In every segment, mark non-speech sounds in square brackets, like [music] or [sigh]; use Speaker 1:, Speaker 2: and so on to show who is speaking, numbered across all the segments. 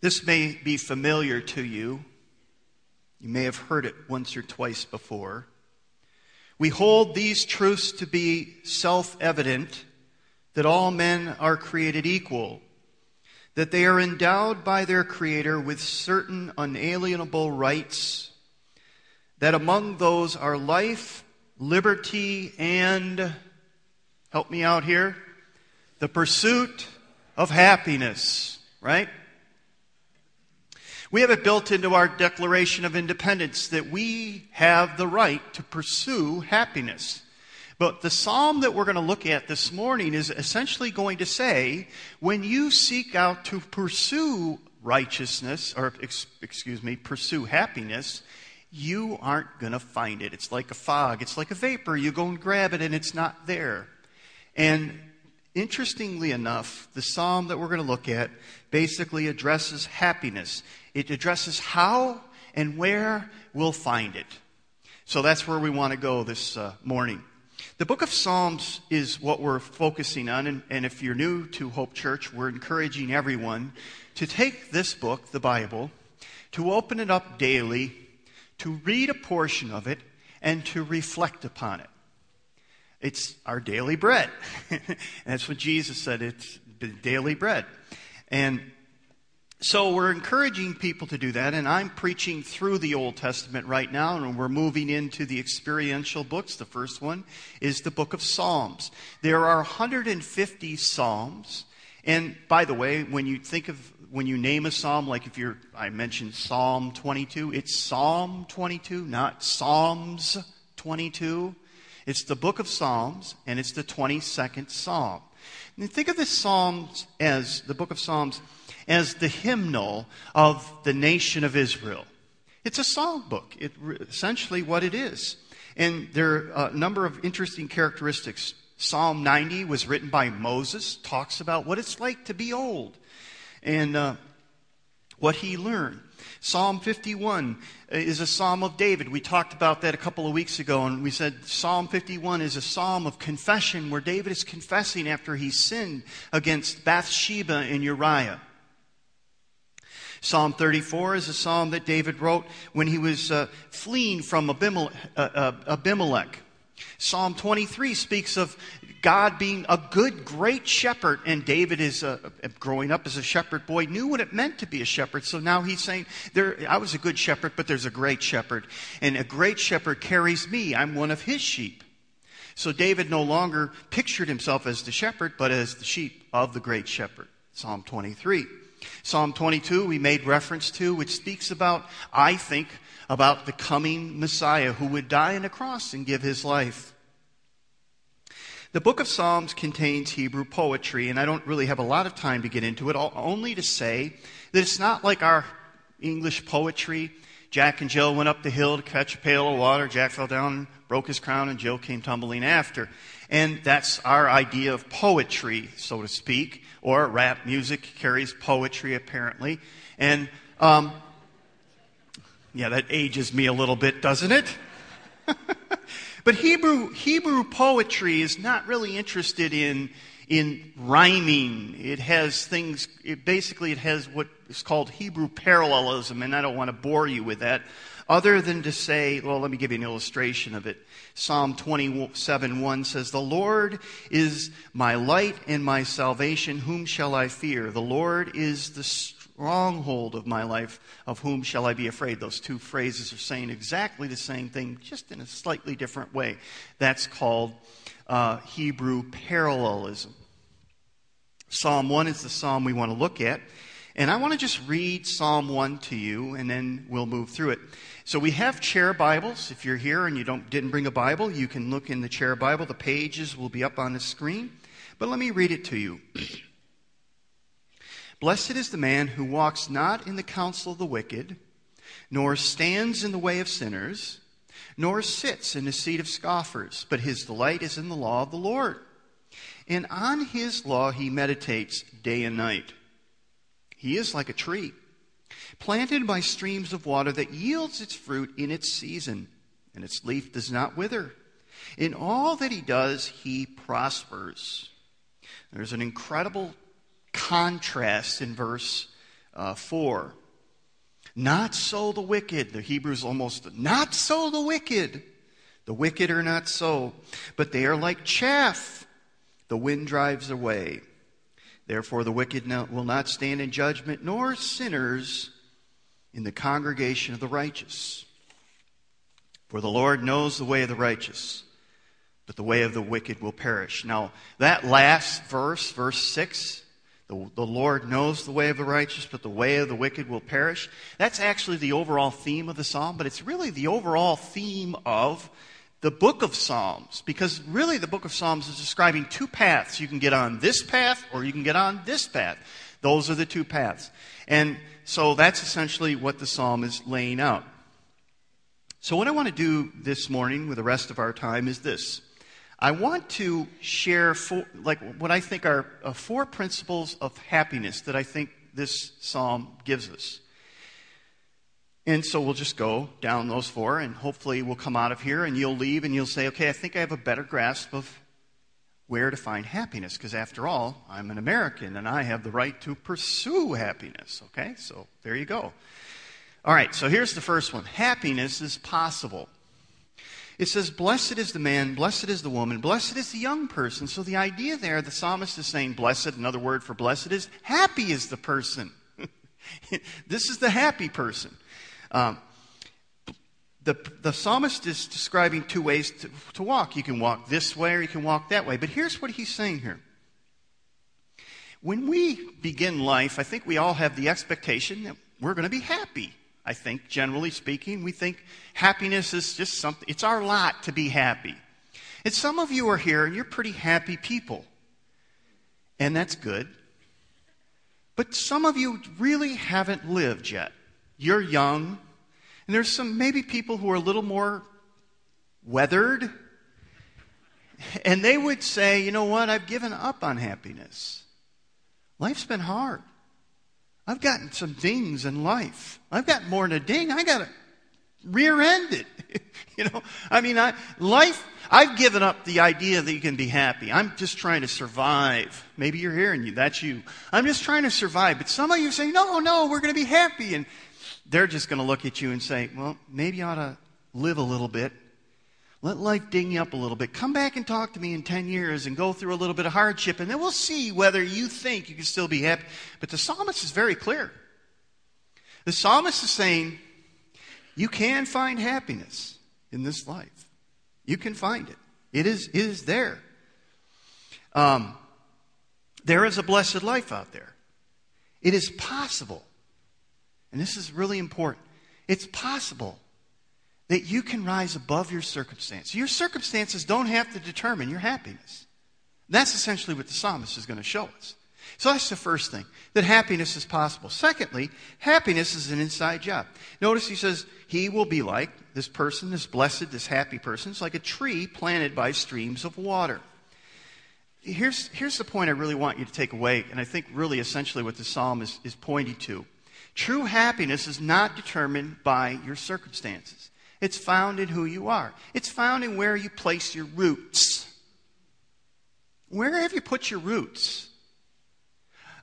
Speaker 1: This may be familiar to you. You may have heard it once or twice before. We hold these truths to be self evident that all men are created equal, that they are endowed by their Creator with certain unalienable rights, that among those are life, liberty, and, help me out here, the pursuit of happiness, right? We have it built into our Declaration of Independence that we have the right to pursue happiness. But the psalm that we're going to look at this morning is essentially going to say when you seek out to pursue righteousness, or excuse me, pursue happiness, you aren't going to find it. It's like a fog, it's like a vapor. You go and grab it and it's not there. And interestingly enough, the psalm that we're going to look at basically addresses happiness. It addresses how and where we'll find it. So that's where we want to go this uh, morning. The book of Psalms is what we're focusing on, and, and if you're new to Hope Church, we're encouraging everyone to take this book, the Bible, to open it up daily, to read a portion of it, and to reflect upon it. It's our daily bread. [laughs] that's what Jesus said, it's daily bread. And so we're encouraging people to do that, and I'm preaching through the Old Testament right now, and we're moving into the experiential books. The first one is the book of Psalms. There are 150 Psalms, and by the way, when you think of when you name a psalm, like if you're, I mentioned Psalm 22, it's Psalm 22, not Psalms 22. It's the book of Psalms, and it's the 22nd Psalm. And think of the Psalms as the book of Psalms as the hymnal of the nation of Israel. It's a song book, it, essentially what it is. And there are a number of interesting characteristics. Psalm 90 was written by Moses, talks about what it's like to be old and uh, what he learned. Psalm 51 is a psalm of David. We talked about that a couple of weeks ago, and we said Psalm 51 is a psalm of confession where David is confessing after he sinned against Bathsheba and Uriah. Psalm 34 is a psalm that David wrote when he was uh, fleeing from Abimelech, uh, uh, Abimelech. Psalm 23 speaks of God being a good, great shepherd, and David is uh, growing up as a shepherd boy, knew what it meant to be a shepherd. So now he's saying, there, I was a good shepherd, but there's a great shepherd. And a great shepherd carries me. I'm one of his sheep. So David no longer pictured himself as the shepherd, but as the sheep of the great shepherd. Psalm 23. Psalm 22, we made reference to, which speaks about, I think, about the coming Messiah who would die on a cross and give his life. The book of Psalms contains Hebrew poetry, and I don't really have a lot of time to get into it, only to say that it's not like our English poetry. Jack and Jill went up the hill to catch a pail of water. Jack fell down, and broke his crown, and Jill came tumbling after. And that's our idea of poetry, so to speak or rap music carries poetry apparently. And um, yeah, that ages me a little bit, doesn't it? [laughs] but Hebrew Hebrew poetry is not really interested in in rhyming. It has things. It basically it has what is called Hebrew parallelism, and I don't want to bore you with that other than to say, well, let me give you an illustration of it. Psalm 27 1 says, The Lord is my light and my salvation. Whom shall I fear? The Lord is the stronghold of my life. Of whom shall I be afraid? Those two phrases are saying exactly the same thing, just in a slightly different way. That's called uh, Hebrew parallelism. Psalm 1 is the psalm we want to look at. And I want to just read Psalm 1 to you, and then we'll move through it. So we have chair Bibles. If you're here and you don't, didn't bring a Bible, you can look in the chair Bible. The pages will be up on the screen. But let me read it to you. [clears throat] Blessed is the man who walks not in the counsel of the wicked, nor stands in the way of sinners, nor sits in the seat of scoffers, but his delight is in the law of the Lord. And on his law he meditates day and night. He is like a tree planted by streams of water that yields its fruit in its season, and its leaf does not wither. In all that he does, he prospers. There's an incredible contrast in verse uh, 4. Not so the wicked. The Hebrews almost, not so the wicked. The wicked are not so, but they are like chaff the wind drives away. Therefore, the wicked will not stand in judgment, nor sinners in the congregation of the righteous. For the Lord knows the way of the righteous, but the way of the wicked will perish. Now, that last verse, verse 6, the, the Lord knows the way of the righteous, but the way of the wicked will perish. That's actually the overall theme of the psalm, but it's really the overall theme of the book of Psalms, because really the book of Psalms is describing two paths. You can get on this path or you can get on this path. Those are the two paths. And so that's essentially what the psalm is laying out. So, what I want to do this morning with the rest of our time is this. I want to share four, like what I think are uh, four principles of happiness that I think this psalm gives us. And so we'll just go down those four, and hopefully we'll come out of here, and you'll leave, and you'll say, okay, I think I have a better grasp of where to find happiness, because after all, I'm an American, and I have the right to pursue happiness. Okay, so there you go. All right, so here's the first one happiness is possible. It says, Blessed is the man, blessed is the woman, blessed is the young person. So the idea there, the psalmist is saying, Blessed, another word for blessed is happy is the person. [laughs] this is the happy person. Um, the, the psalmist is describing two ways to, to walk. You can walk this way or you can walk that way. But here's what he's saying here. When we begin life, I think we all have the expectation that we're going to be happy. I think, generally speaking, we think happiness is just something, it's our lot to be happy. And some of you are here and you're pretty happy people. And that's good. But some of you really haven't lived yet. You're young. And there's some maybe people who are a little more weathered. And they would say, you know what, I've given up on happiness. Life's been hard. I've gotten some dings in life. I've got more than a ding. I got to rear end it. [laughs] you know, I mean, I, life, I've given up the idea that you can be happy. I'm just trying to survive. Maybe you're hearing you, that's you. I'm just trying to survive. But some of you say, no, no, we're going to be happy. And they're just going to look at you and say, well, maybe you ought to live a little bit let life ding you up a little bit. Come back and talk to me in 10 years and go through a little bit of hardship, and then we'll see whether you think you can still be happy. But the psalmist is very clear. The psalmist is saying, you can find happiness in this life. You can find it. It is, it is there. Um, there is a blessed life out there. It is possible, and this is really important. It's possible that you can rise above your circumstance. Your circumstances don't have to determine your happiness. That's essentially what the psalmist is going to show us. So that's the first thing, that happiness is possible. Secondly, happiness is an inside job. Notice he says, He will be like this person, this blessed, this happy person, is like a tree planted by streams of water. Here's, here's the point I really want you to take away, and I think really essentially what the psalm is, is pointing to. True happiness is not determined by your circumstances. It's found in who you are. It's found in where you place your roots. Where have you put your roots?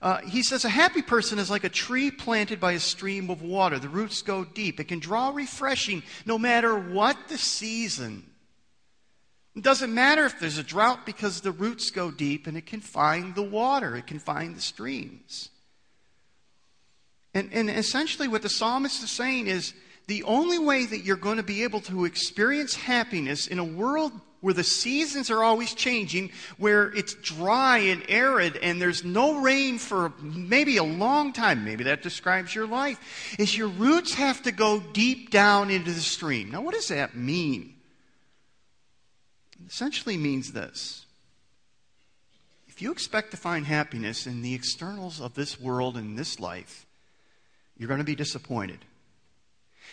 Speaker 1: Uh, he says a happy person is like a tree planted by a stream of water. The roots go deep. It can draw refreshing no matter what the season. It doesn't matter if there's a drought because the roots go deep and it can find the water, it can find the streams. And, and essentially, what the psalmist is saying is the only way that you're going to be able to experience happiness in a world where the seasons are always changing, where it's dry and arid and there's no rain for maybe a long time, maybe that describes your life, is your roots have to go deep down into the stream. Now, what does that mean? It essentially means this. If you expect to find happiness in the externals of this world and this life, you're going to be disappointed.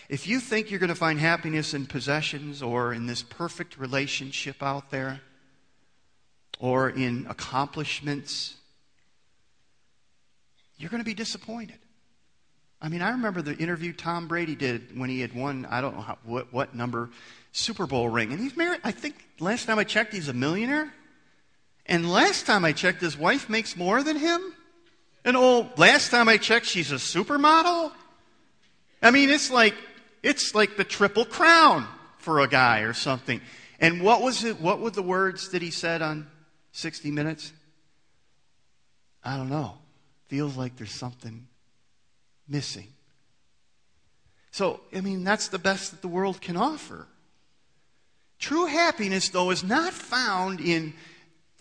Speaker 1: If you think you're going to find happiness in possessions or in this perfect relationship out there or in accomplishments, you're going to be disappointed. I mean, I remember the interview Tom Brady did when he had won, I don't know how, what, what number, Super Bowl ring. And he's married, I think last time I checked, he's a millionaire. And last time I checked, his wife makes more than him. And oh, last time I checked, she's a supermodel. I mean, it's like it's like the triple crown for a guy or something. And what was it? What were the words that he said on 60 Minutes? I don't know. Feels like there's something missing. So, I mean, that's the best that the world can offer. True happiness, though, is not found in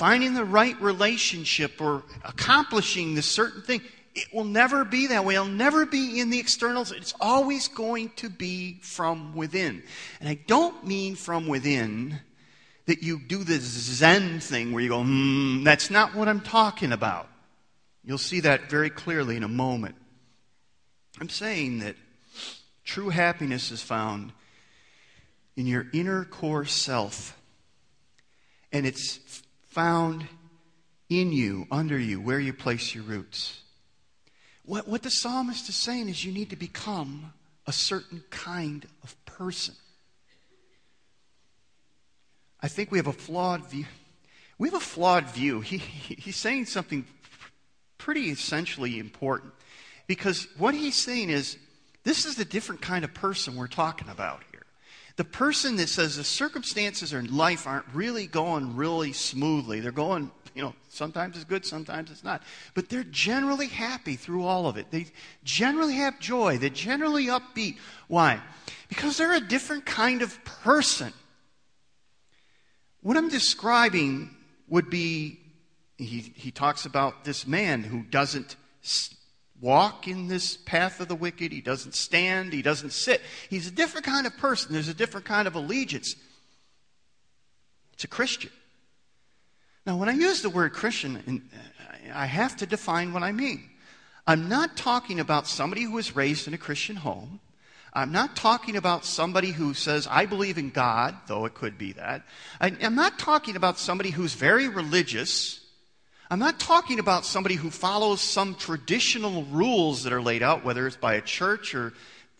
Speaker 1: finding the right relationship or accomplishing this certain thing. It will never be that way. It'll never be in the externals. It's always going to be from within. And I don't mean from within that you do this Zen thing where you go, hmm, that's not what I'm talking about. You'll see that very clearly in a moment. I'm saying that true happiness is found in your inner core self. And it's found in you, under you, where you place your roots. What, what the psalmist is saying is you need to become a certain kind of person. I think we have a flawed view. We have a flawed view. He, he's saying something pretty essentially important because what he's saying is this is the different kind of person we're talking about. The person that says the circumstances in life aren't really going really smoothly. They're going, you know, sometimes it's good, sometimes it's not. But they're generally happy through all of it. They generally have joy. They're generally upbeat. Why? Because they're a different kind of person. What I'm describing would be he, he talks about this man who doesn't walk in this path of the wicked. He doesn't stand. He doesn't sit. He's a different kind of person. There's a different kind of allegiance. It's a Christian. Now, when I use the word Christian, uh, I have to define what I mean. I'm not talking about somebody who was raised in a Christian home. I'm not talking about somebody who says, I believe in God, though it could be that. I'm not talking about somebody who's very religious I'm not talking about somebody who follows some traditional rules that are laid out, whether it's by a church or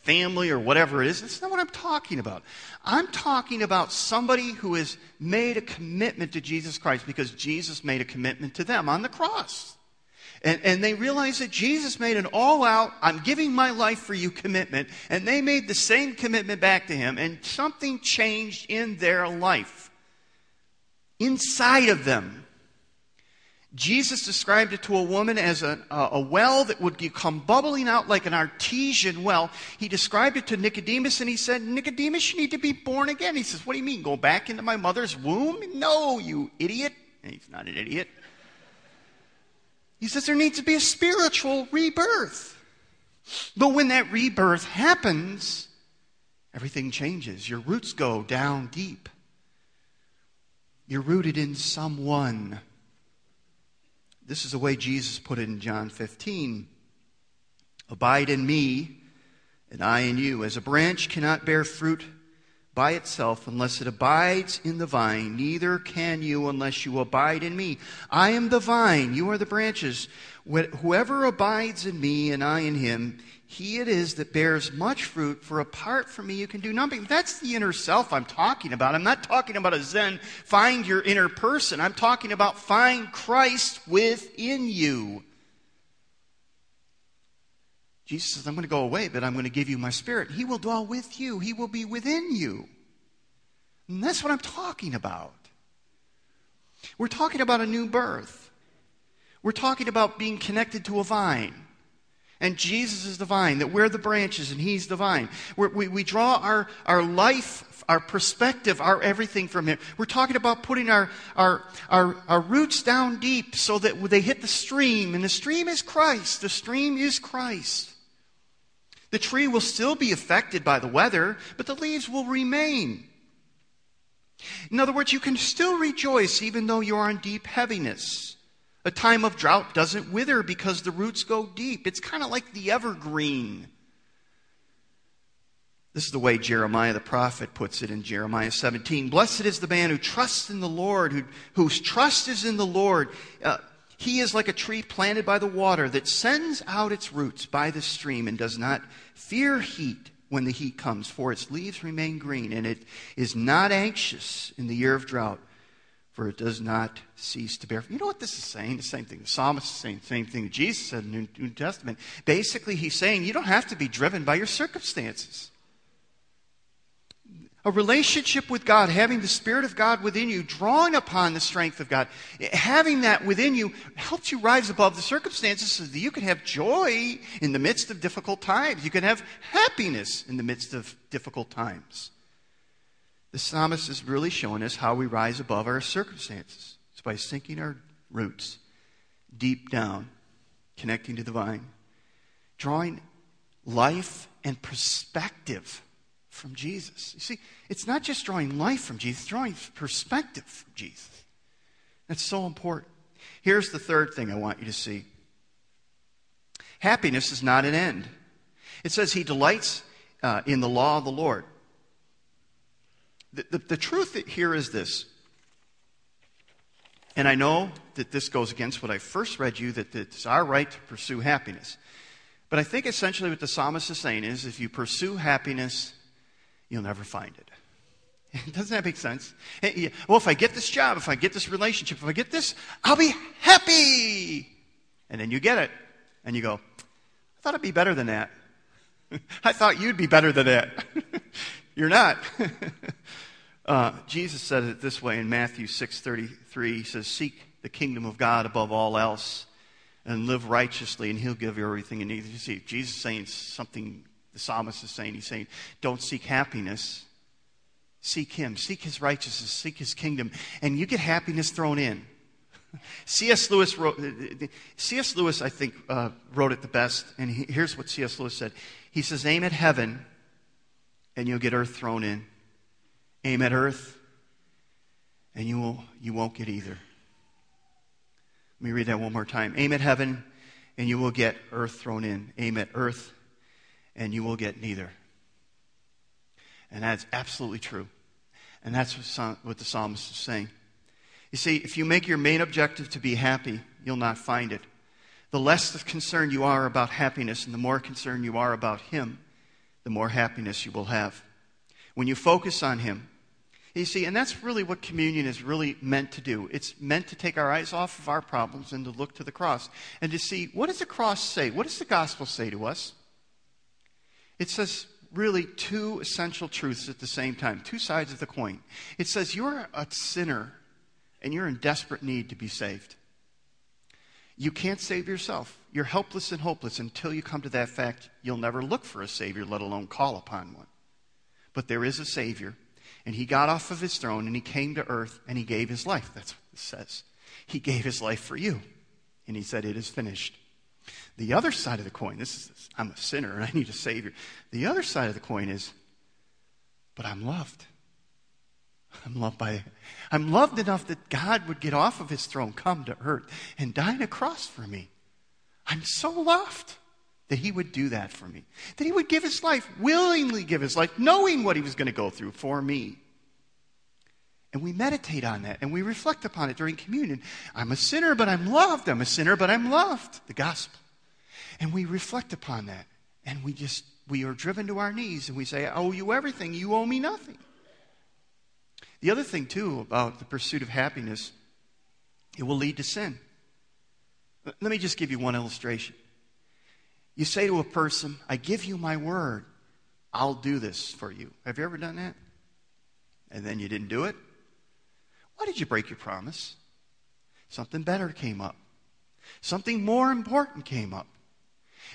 Speaker 1: family or whatever it is. That's not what I'm talking about. I'm talking about somebody who has made a commitment to Jesus Christ because Jesus made a commitment to them on the cross. And, and they realize that Jesus made an all out, I'm giving my life for you commitment. And they made the same commitment back to him. And something changed in their life, inside of them. Jesus described it to a woman as a, a, well that would come bubbling out like an artesian well. He described it to Nicodemus and he said, Nicodemus, you need to be born again. He says, What do you mean? Go back into my mother's womb? No, you idiot. And he's not an idiot. He says there needs to be a spiritual rebirth. But when that rebirth happens, everything changes. Your roots go down deep. You're rooted in someone this is the way Jesus put it in John 15 Abide in me, and I in you. As a branch cannot bear fruit by itself unless it abides in the vine, neither can you unless you abide in me. I am the vine, you are the branches. Whoever abides in me and I in him, he it is that bears much fruit, for apart from me you can do nothing. That's the inner self I'm talking about. I'm not talking about a Zen, find your inner person. I'm talking about find Christ within you. Jesus says, I'm going to go away, but I'm going to give you my spirit. He will dwell with you, He will be within you. And that's what I'm talking about. We're talking about a new birth. We're talking about being connected to a vine. And Jesus is the vine, that we're the branches and He's the vine. We're, we we draw our, our life, our perspective, our everything from Him. We're talking about putting our, our, our, our roots down deep so that they hit the stream. And the stream is Christ. The stream is Christ. The tree will still be affected by the weather, but the leaves will remain. In other words, you can still rejoice even though you're in deep heaviness. A time of drought doesn't wither because the roots go deep. It's kind of like the evergreen. This is the way Jeremiah the prophet puts it in Jeremiah 17. Blessed is the man who trusts in the Lord, who, whose trust is in the Lord. Uh, he is like a tree planted by the water that sends out its roots by the stream and does not fear heat when the heat comes, for its leaves remain green, and it is not anxious in the year of drought for it does not cease to bear. You know what this is saying? The same thing. The psalmist is saying the same thing Jesus said in the New Testament. Basically, he's saying you don't have to be driven by your circumstances. A relationship with God, having the Spirit of God within you, drawing upon the strength of God, having that within you helps you rise above the circumstances so that you can have joy in the midst of difficult times. You can have happiness in the midst of difficult times. The psalmist is really showing us how we rise above our circumstances. It's by sinking our roots deep down, connecting to the vine, drawing life and perspective from Jesus. You see, it's not just drawing life from Jesus, drawing perspective from Jesus. That's so important. Here's the third thing I want you to see happiness is not an end. It says he delights uh, in the law of the Lord. The, the, the truth here is this. And I know that this goes against what I first read you, that it's our right to pursue happiness. But I think essentially what the psalmist is saying is if you pursue happiness, you'll never find it. [laughs] Doesn't that make sense? Well, if I get this job, if I get this relationship, if I get this, I'll be happy. And then you get it, and you go, I thought it'd be better than that. [laughs] I thought you'd be better than that. [laughs] You're not. uh, Jesus said it this way in Matthew 6:33. He says, "Seek the kingdom of God above all else, and live righteously, and He'll give you everything you need." You see, Jesus saying something the psalmist is saying. He's saying, don't seek happiness. Seek Him. Seek His righteousness. Seek His kingdom. And you get happiness thrown in. [laughs] C.S. Lewis wrote, C.S. Lewis, I think, uh, wrote it the best. And he, here's what C.S. Lewis said. He says, aim at heaven and you'll get earth thrown in. Aim at earth and you, will, you won't get either. Let me read that one more time. Aim at heaven and you will get earth thrown in. Aim at earth and you will get neither. And that's absolutely true. And that's what the psalmist is saying. You see, if you make your main objective to be happy, you'll not find it. The less concerned you are about happiness and the more concerned you are about Him, the more happiness you will have. When you focus on Him, you see, and that's really what communion is really meant to do. It's meant to take our eyes off of our problems and to look to the cross and to see what does the cross say? What does the gospel say to us? It says really two essential truths at the same time, two sides of the coin. It says you're a sinner and you're in desperate need to be saved. You can't save yourself. You're helpless and hopeless until you come to that fact. You'll never look for a Savior, let alone call upon one. But there is a Savior, and He got off of His throne and He came to earth and He gave His life. That's what it says. He gave His life for you, and He said, It is finished. The other side of the coin, this is, I'm a sinner and I need a Savior. The other side of the coin is, but I'm loved. I'm loved by, I'm loved enough that God would get off of his throne, come to earth, and die on a cross for me. I'm so loved that he would do that for me. That he would give his life, willingly give his life, knowing what he was going to go through for me. And we meditate on that and we reflect upon it during communion. I'm a sinner, but I'm loved. I'm a sinner, but I'm loved. The gospel. And we reflect upon that. And we just, we are driven to our knees and we say, I owe you everything. You owe me nothing. The other thing, too, about the pursuit of happiness, it will lead to sin. Let me just give you one illustration. You say to a person, I give you my word, I'll do this for you. Have you ever done that? And then you didn't do it? Why did you break your promise? Something better came up. Something more important came up.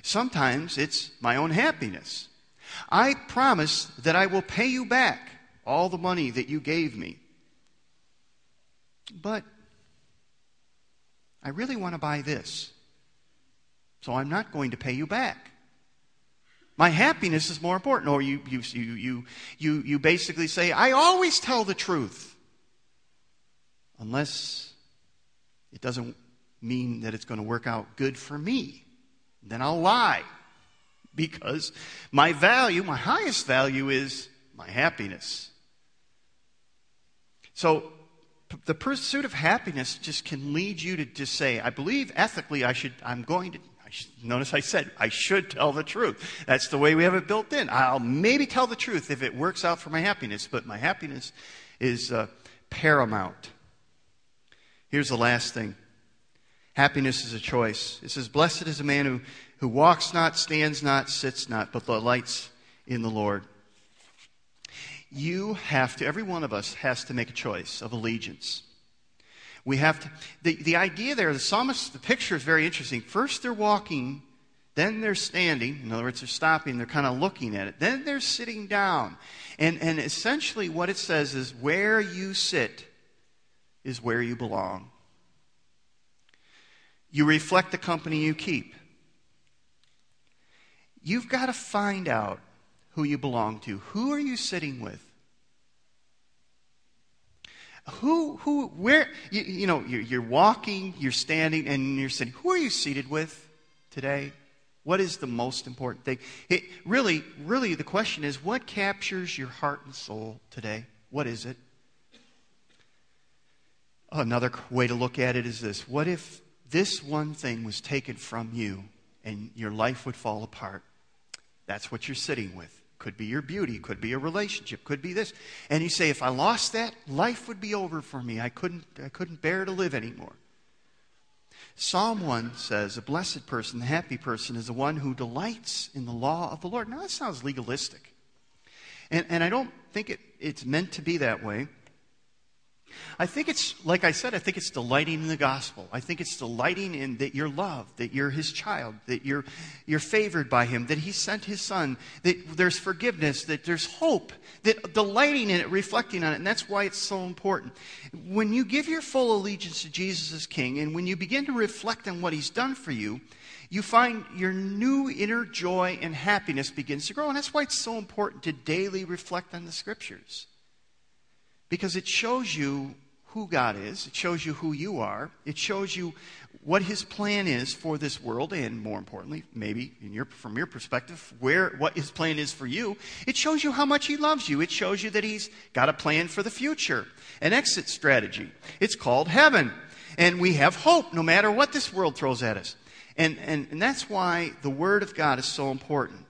Speaker 1: Sometimes it's my own happiness. I promise that I will pay you back all the money that you gave me. But I really want to buy this. So I'm not going to pay you back. My happiness is more important. Or you, you, you, you, you, you basically say, I always tell the truth unless it doesn't mean that it's going to work out good for me. Then I'll lie because my value, my highest value, is my happiness. So the pursuit of happiness just can lead you to just say, I believe ethically I should, I'm going to, I notice I said, I should tell the truth. That's the way we have it built in. I'll maybe tell the truth if it works out for my happiness, but my happiness is uh, paramount. Here's the last thing happiness is a choice. It says, Blessed is a man who, who walks not, stands not, sits not, but delights in the Lord. You have to, every one of us has to make a choice of allegiance. We have to, the, the idea there, the psalmist, the picture is very interesting. First they're walking, then they're standing. In other words, they're stopping, they're kind of looking at it. Then they're sitting down. And, and essentially what it says is where you sit is where you belong. You reflect the company you keep. You've got to find out who you belong to. Who are you sitting with? Who, who, where, you, you know, you're, you're walking, you're standing, and you're sitting. Who are you seated with today? What is the most important thing? It, really, really, the question is what captures your heart and soul today? What is it? Another way to look at it is this What if this one thing was taken from you and your life would fall apart? That's what you're sitting with. Could be your beauty, could be a relationship, could be this. And you say, if I lost that, life would be over for me. I couldn't, I couldn't bear to live anymore. Psalm 1 says, A blessed person, the happy person, is the one who delights in the law of the Lord. Now, that sounds legalistic. And, and I don't think it, it's meant to be that way. I think it's, like I said, I think it's delighting in the gospel. I think it's delighting in that you're loved, that you're his child, that you're, you're favored by him, that he sent his son, that there's forgiveness, that there's hope, that delighting in it, reflecting on it. And that's why it's so important. When you give your full allegiance to Jesus as king, and when you begin to reflect on what he's done for you, you find your new inner joy and happiness begins to grow. And that's why it's so important to daily reflect on the scriptures because it shows you who God is, it shows you who you are, it shows you what His plan is for this world, and more importantly, maybe your, from your perspective, where what His plan is for you. It shows you how much He loves you. It shows you that He's got a plan for the future, an exit strategy. It's called heaven, and we have hope no matter what this world throws at us. And, and, and that's why the Word of God is so important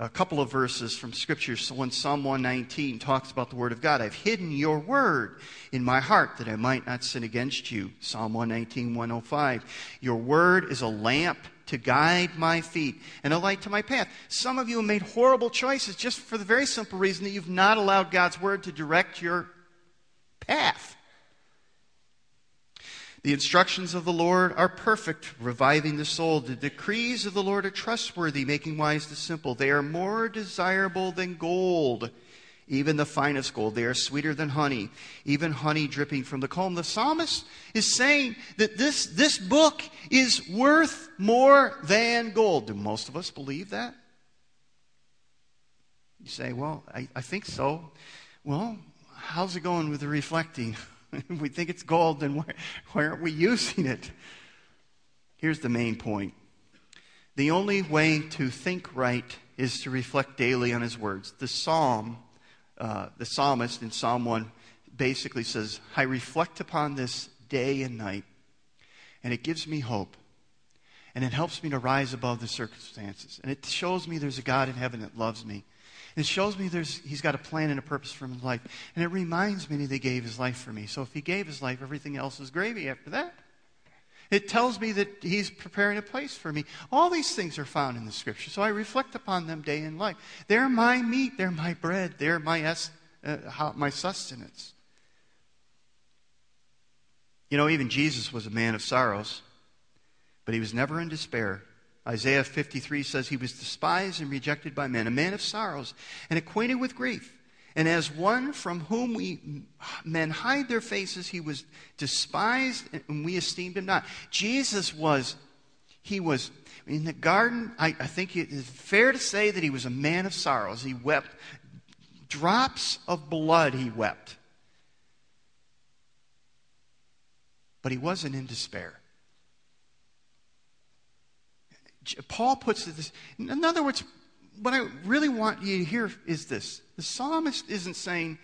Speaker 1: a couple of verses from Scripture. So when Psalm 119 talks about the Word of God, I've hidden your Word in my heart that I might not sin against you. Psalm 119, 105. Your Word is a lamp to guide my feet and a light to my path. Some of you have made horrible choices just for the very simple reason that you've not allowed God's Word to direct your path. The instructions of the Lord are perfect, reviving the soul. The decrees of the Lord are trustworthy, making wise the simple. They are more desirable than gold, even the finest gold. They are sweeter than honey, even honey dripping from the comb. The psalmist is saying that this, this book is worth more than gold. Do most of us believe that? You say, well, I, I think so. Well, how's it going with the reflecting? [laughs] if [laughs] we think it's gold, then why, why aren't we using it? Here's the main point the only way to think right is to reflect daily on his words. The psalm, uh, the psalmist in Psalm 1 basically says, I reflect upon this day and night, and it gives me hope. And it helps me to rise above the circumstances. And it shows me there's a God in heaven that loves me. It shows me there's, he's got a plan and a purpose for his life. And it reminds me that he gave his life for me. So if he gave his life, everything else is gravy after that. It tells me that he's preparing a place for me. All these things are found in the scripture. So I reflect upon them day and night. They're my meat, they're my bread, they're my, es- uh, how, my sustenance. You know, even Jesus was a man of sorrows, but he was never in despair. Isaiah 53 says he was despised and rejected by men, a man of sorrows and acquainted with grief. And as one from whom we men hide their faces, he was despised and we esteemed him not. Jesus was, he was in the garden. I, I think it is fair to say that he was a man of sorrows. He wept drops of blood, he wept. But he wasn't in despair. Paul puts this. In other words, what I really want you to hear is this the psalmist isn't saying,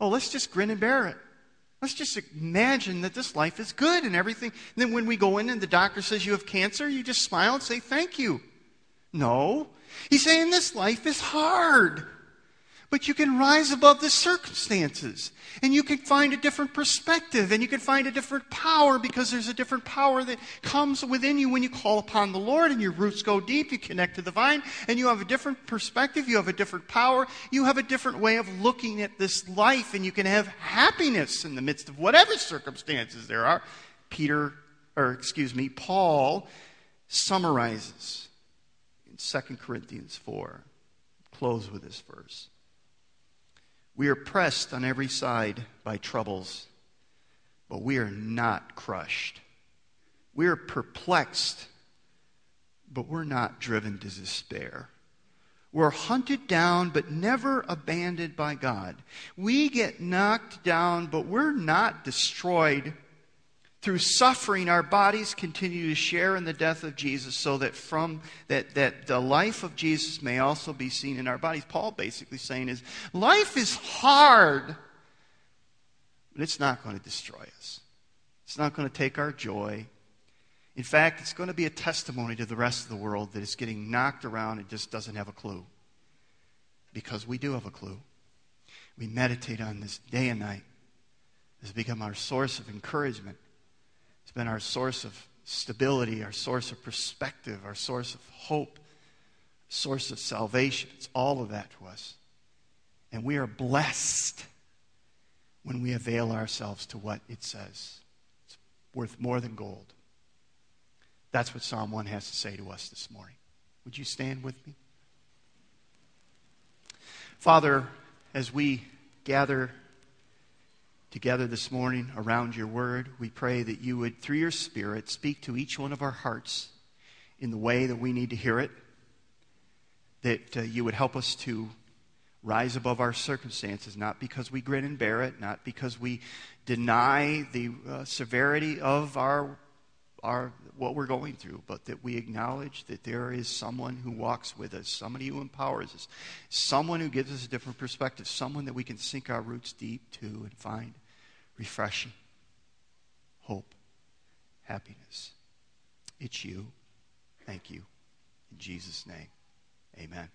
Speaker 1: oh, let's just grin and bear it. Let's just imagine that this life is good and everything. And then when we go in and the doctor says you have cancer, you just smile and say, thank you. No. He's saying this life is hard. But you can rise above the circumstances and you can find a different perspective and you can find a different power because there's a different power that comes within you when you call upon the Lord and your roots go deep. You connect to the vine and you have a different perspective. You have a different power. You have a different way of looking at this life and you can have happiness in the midst of whatever circumstances there are. Peter, or excuse me, Paul summarizes in 2 Corinthians 4. Close with this verse. We are pressed on every side by troubles, but we are not crushed. We are perplexed, but we're not driven to despair. We're hunted down, but never abandoned by God. We get knocked down, but we're not destroyed through suffering our bodies continue to share in the death of jesus so that from that, that the life of jesus may also be seen in our bodies. Paul basically saying is life is hard but it's not going to destroy us. It's not going to take our joy. In fact it's going to be a testimony to the rest of the world that is getting knocked around and just doesn't have a clue. Because we do have a clue. We meditate on this day and night. Has become our source of encouragement it's been our source of stability, our source of perspective, our source of hope, source of salvation. It's all of that to us. And we are blessed when we avail ourselves to what it says. It's worth more than gold. That's what Psalm 1 has to say to us this morning. Would you stand with me? Father, as we gather together this morning around your word. We pray that you would, through your Spirit, speak to each one of our hearts in the way that we need to hear it, that uh, you would help us to rise above our circumstances, not because we grin and bear it, not because we deny the uh, severity of our, our, what we're going through, but that we acknowledge that there is someone who walks with us, somebody who empowers us, someone who gives us a different perspective, someone that we can sink our roots deep to and find refreshing, hope, happiness. It's you. Thank you. In Jesus' name, amen.